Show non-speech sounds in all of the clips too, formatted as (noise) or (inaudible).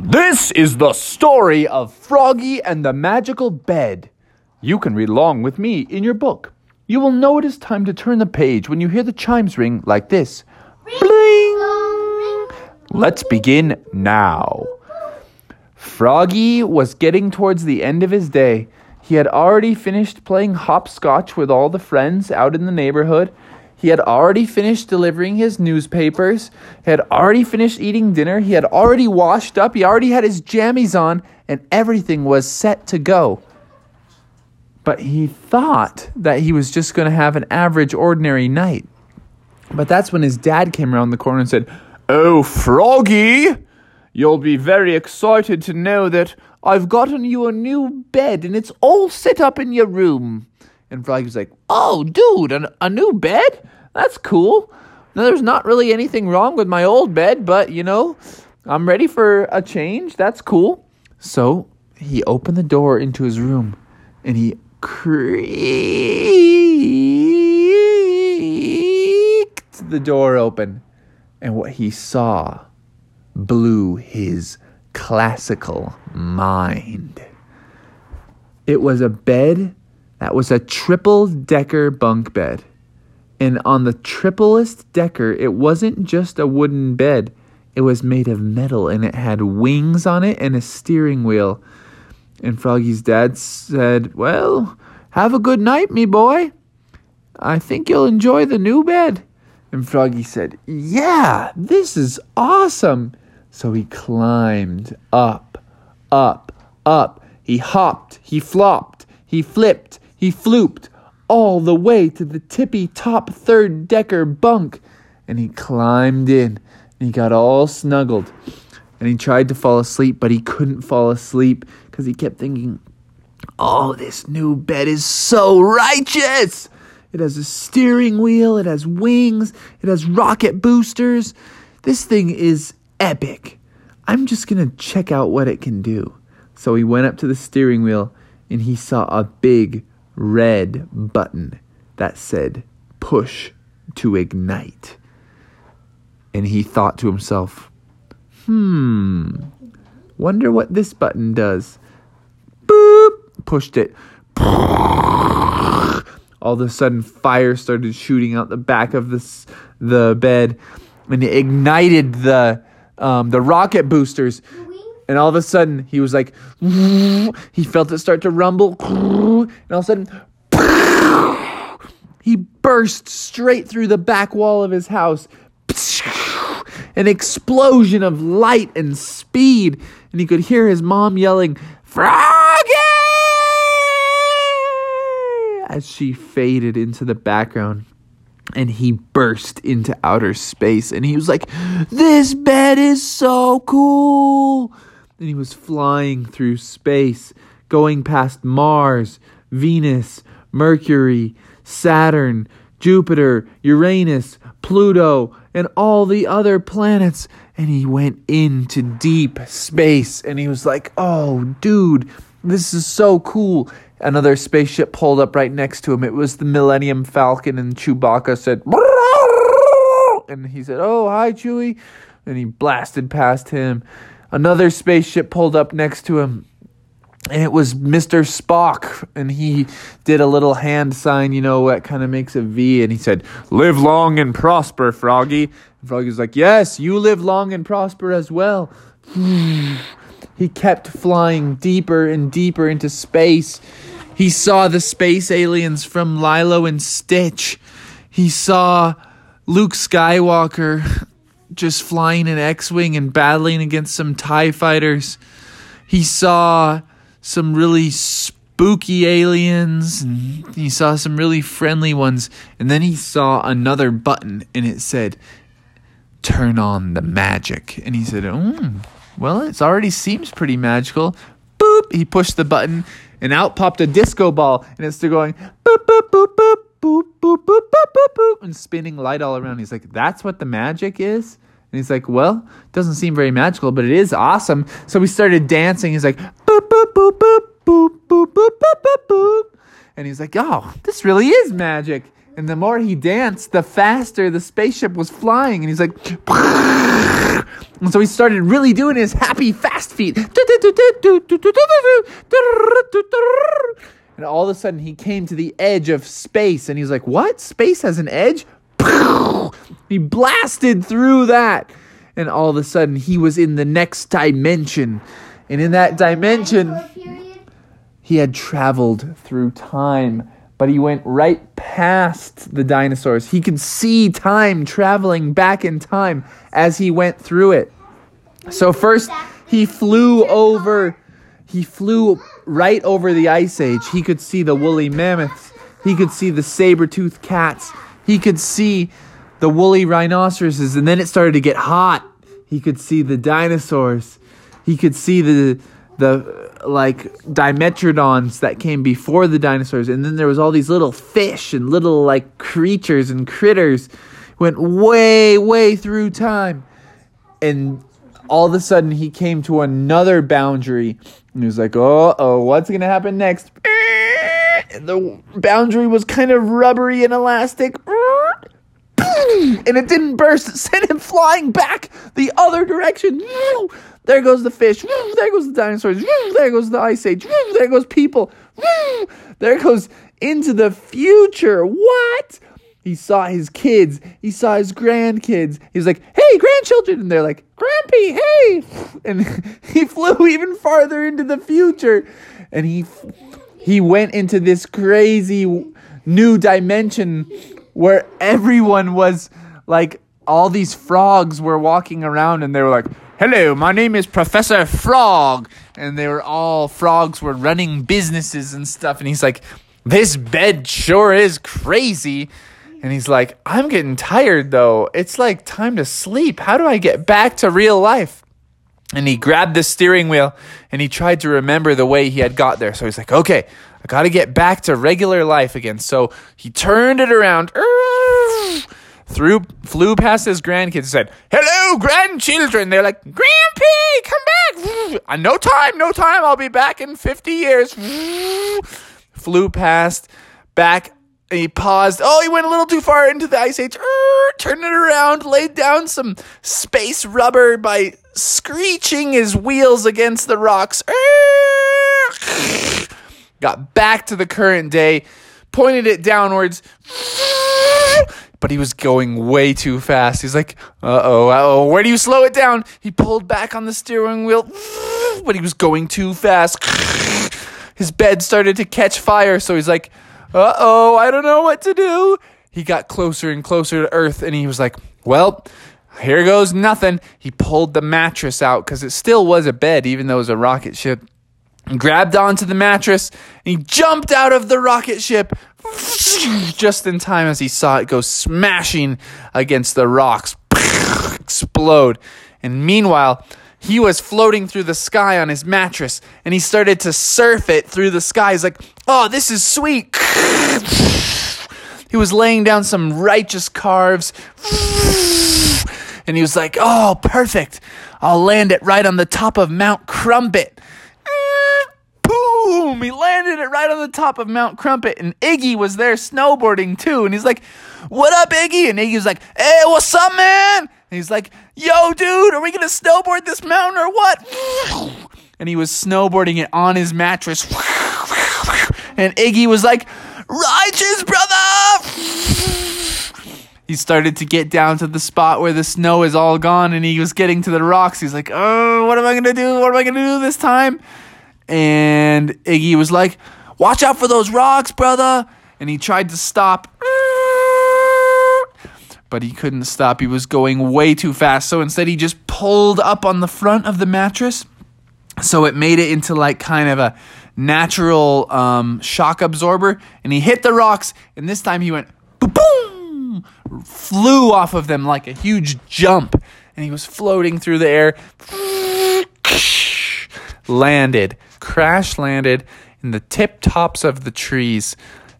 This is the story of Froggy and the Magical Bed. You can read along with me in your book. You will know it is time to turn the page when you hear the chimes ring like this. Bling! Let's begin now. Froggy was getting towards the end of his day. He had already finished playing hopscotch with all the friends out in the neighborhood. He had already finished delivering his newspapers. He had already finished eating dinner. He had already washed up. He already had his jammies on, and everything was set to go. But he thought that he was just going to have an average, ordinary night. But that's when his dad came around the corner and said, Oh, Froggy, you'll be very excited to know that I've gotten you a new bed and it's all set up in your room. And Froggy was like, Oh, dude, an, a new bed? That's cool. Now, there's not really anything wrong with my old bed, but you know, I'm ready for a change. That's cool. So he opened the door into his room and he creaked the door open. And what he saw blew his classical mind. It was a bed that was a triple decker bunk bed. And on the triplest decker, it wasn't just a wooden bed, it was made of metal and it had wings on it and a steering wheel. And Froggy's dad said, Well, have a good night, me boy. I think you'll enjoy the new bed. And Froggy said, Yeah, this is awesome. So he climbed up, up, up. He hopped, he flopped, he flipped, he flooped all the way to the tippy top third decker bunk. And he climbed in and he got all snuggled. And he tried to fall asleep, but he couldn't fall asleep because he kept thinking, Oh, this new bed is so righteous! It has a steering wheel, it has wings, it has rocket boosters. This thing is epic. I'm just gonna check out what it can do. So he went up to the steering wheel and he saw a big red button that said push to ignite. And he thought to himself, hmm, wonder what this button does. Boop! Pushed it. All of a sudden, fire started shooting out the back of this, the bed, and it ignited the um, the rocket boosters. And all of a sudden, he was like, (laughs) he felt it start to rumble. (laughs) And all of a sudden, (laughs) he burst straight through the back wall of his house. An explosion of light and speed. And he could hear his mom yelling, Froggy! As she faded into the background and he burst into outer space and he was like, This bed is so cool! And he was flying through space, going past Mars, Venus, Mercury, Saturn, Jupiter, Uranus, Pluto, and all the other planets. And he went into deep space and he was like, Oh, dude, this is so cool. Another spaceship pulled up right next to him. It was the Millennium Falcon, and Chewbacca said, and he said, Oh, hi, Chewie. And he blasted past him. Another spaceship pulled up next to him, and it was Mr. Spock. And he did a little hand sign, you know, that kind of makes a V. And he said, Live long and prosper, Froggy. And Froggy's like, Yes, you live long and prosper as well. (sighs) he kept flying deeper and deeper into space. He saw the space aliens from Lilo and Stitch. He saw Luke Skywalker (laughs) just flying an X Wing and battling against some TIE fighters. He saw some really spooky aliens and he saw some really friendly ones. And then he saw another button and it said, Turn on the magic. And he said, mm, Well, it already seems pretty magical. Boop! He pushed the button and out popped a disco ball and it's still going boop, boop, boop, boop boop, boop, boop, boop, boop, boop, and spinning light all around. He's like, that's what the magic is? And he's like, Well, it doesn't seem very magical, but it is awesome. So we started dancing. He's like, Boop, boop, boop, boop, boop, boop, boop, boop, boop, boop. And he's like, Oh, this really is magic. And the more he danced, the faster the spaceship was flying. And he's like, and so he started really doing his happy fast feet. And all of a sudden, he came to the edge of space. And he's like, What? Space has an edge? He blasted through that. And all of a sudden, he was in the next dimension. And in that dimension, he had traveled through time, but he went right past the dinosaurs. He could see time traveling back in time as he went through it. So first he flew over he flew right over the ice age. He could see the woolly mammoths. He could see the saber-toothed cats. He could see the woolly rhinoceroses and then it started to get hot. He could see the dinosaurs. He could see the the like dimetrodons that came before the dinosaurs and then there was all these little fish and little like creatures and critters went way way through time and all of a sudden he came to another boundary and he was like oh oh what's gonna happen next and the boundary was kind of rubbery and elastic and it didn't burst. It sent him flying back the other direction. There goes the fish. There goes the dinosaurs. There goes the ice age. There goes people. There goes into the future. What? He saw his kids. He saw his grandkids. He was like, hey, grandchildren. And they're like, Grampy, hey. And (laughs) he flew even farther into the future. And he he went into this crazy new dimension where everyone was like all these frogs were walking around and they were like, "Hello, my name is Professor Frog." And they were all frogs were running businesses and stuff and he's like, "This bed sure is crazy." And he's like, "I'm getting tired though. It's like time to sleep. How do I get back to real life?" And he grabbed the steering wheel and he tried to remember the way he had got there. So he's like, okay, I got to get back to regular life again. So he turned it around, threw, flew past his grandkids and said, hello, grandchildren. They're like, Grampy, come back. Uh, no time, no time. I'll be back in 50 years. Flew past, back he paused. Oh, he went a little too far into the ice age. turned it around, laid down some space rubber by screeching his wheels against the rocks. Got back to the current day, pointed it downwards, but he was going way too fast. He's like, uh oh, uh oh, where do you slow it down? He pulled back on the steering wheel, (laughs) but he was going too fast. (laughs) His bed started to catch fire, so he's like, uh oh, I don't know what to do. He got closer and closer to Earth, and he was like, well, here goes nothing. He pulled the mattress out because it still was a bed, even though it was a rocket ship. Grabbed onto the mattress and he jumped out of the rocket ship (laughs) just in time as he saw it go smashing against the rocks, (laughs) explode. And meanwhile, he was floating through the sky on his mattress and he started to surf it through the sky. He's like, oh, this is sweet. (laughs) He was laying down some righteous carves and he was like, oh, perfect. I'll land it right on the top of Mount Crumpet. Boom! He landed it right on the top of Mount Crumpet, and Iggy was there snowboarding too. And he's like, What up, Iggy? And Iggy's like, Hey, what's up, man? And he's like, Yo, dude, are we gonna snowboard this mountain or what? And he was snowboarding it on his mattress. And Iggy was like, Righteous, brother! he started to get down to the spot where the snow is all gone and he was getting to the rocks. He's like, Oh, what am I to do? What am I to do this time? And Iggy was like, Watch out for those rocks, brother. And he tried to stop. But he couldn't stop. He was going way too fast. So instead, he just pulled up on the front of the mattress. So it made it into like kind of a natural um, shock absorber. And he hit the rocks. And this time he went boom flew off of them like a huge jump, and he was floating through the air. landed, crash landed in the tip tops of the trees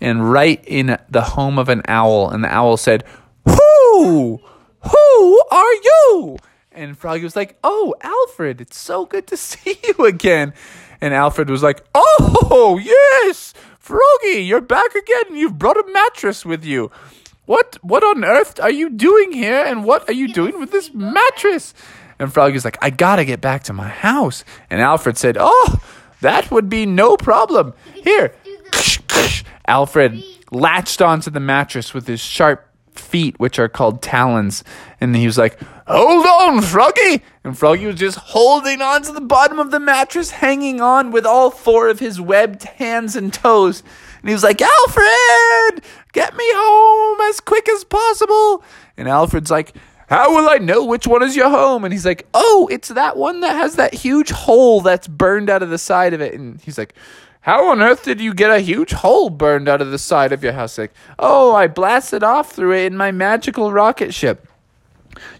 and right in the home of an owl. And the owl said, Who? Who are you? And Froggy was like, Oh, Alfred, it's so good to (laughs) see you again. And Alfred was like, Oh, yes, Froggy, you're back again. You've brought a mattress with you. What what on earth are you doing here? And what are you doing with this mattress? And Froggy was like, I gotta get back to my house. And Alfred said, Oh, that would be no problem. Here. Alfred latched onto the mattress with his sharp feet, which are called talons. And he was like, Hold on, Froggy! And Froggy was just holding on to the bottom of the mattress, hanging on with all four of his webbed hands and toes. And he was like, Alfred, get me home as quick as possible. And Alfred's like, How will I know which one is your home? And he's like, Oh, it's that one that has that huge hole that's burned out of the side of it. And he's like, how on earth did you get a huge hole burned out of the side of your house? Like, oh, I blasted off through it in my magical rocket ship.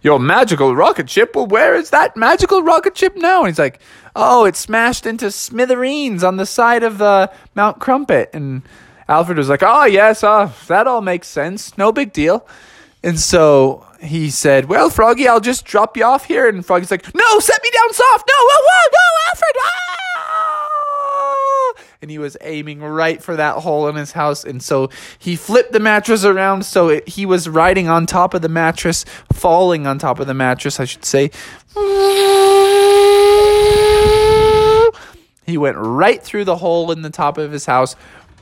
Your magical rocket ship? Well, where is that magical rocket ship now? And he's like, oh, it smashed into smithereens on the side of the Mount Crumpet. And Alfred was like, oh, yes, uh, that all makes sense. No big deal. And so he said, well, Froggy, I'll just drop you off here. And Froggy's like, no, set me down soft. No, whoa, whoa, no, Alfred. Ah! and he was aiming right for that hole in his house. And so he flipped the mattress around so it, he was riding on top of the mattress, falling on top of the mattress, I should say. He went right through the hole in the top of his house,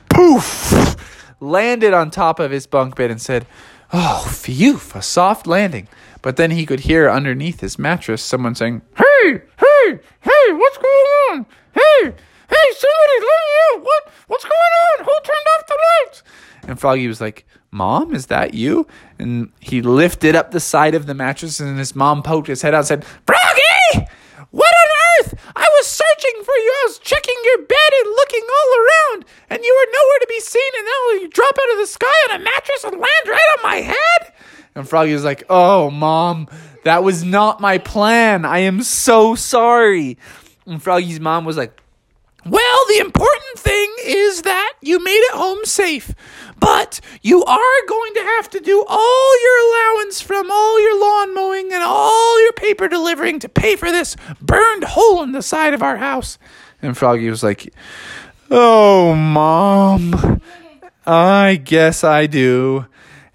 poof, landed on top of his bunk bed and said, Oh, phew, a soft landing. But then he could hear underneath his mattress someone saying, Hey, hey, hey, what's going on? Hey, hey, somebody, let me out. What, what's going on? Who turned off the lights? And Froggy was like, Mom, is that you? And he lifted up the side of the mattress and his mom poked his head out and said, Froggy! What on earth? I was searching for you. I was checking your bed and looking all around, and you were nowhere to be seen. And now you drop out of the sky on a mattress and land right on my head. And Froggy was like, Oh, mom, that was not my plan. I am so sorry. And Froggy's mom was like, well, the important thing is that you made it home safe. But you are going to have to do all your allowance from all your lawn mowing and all your paper delivering to pay for this burned hole in the side of our house. And Froggy was like, Oh, Mom, I guess I do.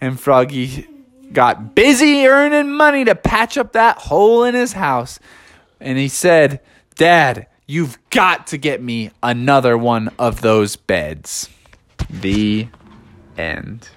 And Froggy got busy earning money to patch up that hole in his house. And he said, Dad, You've got to get me another one of those beds. The end.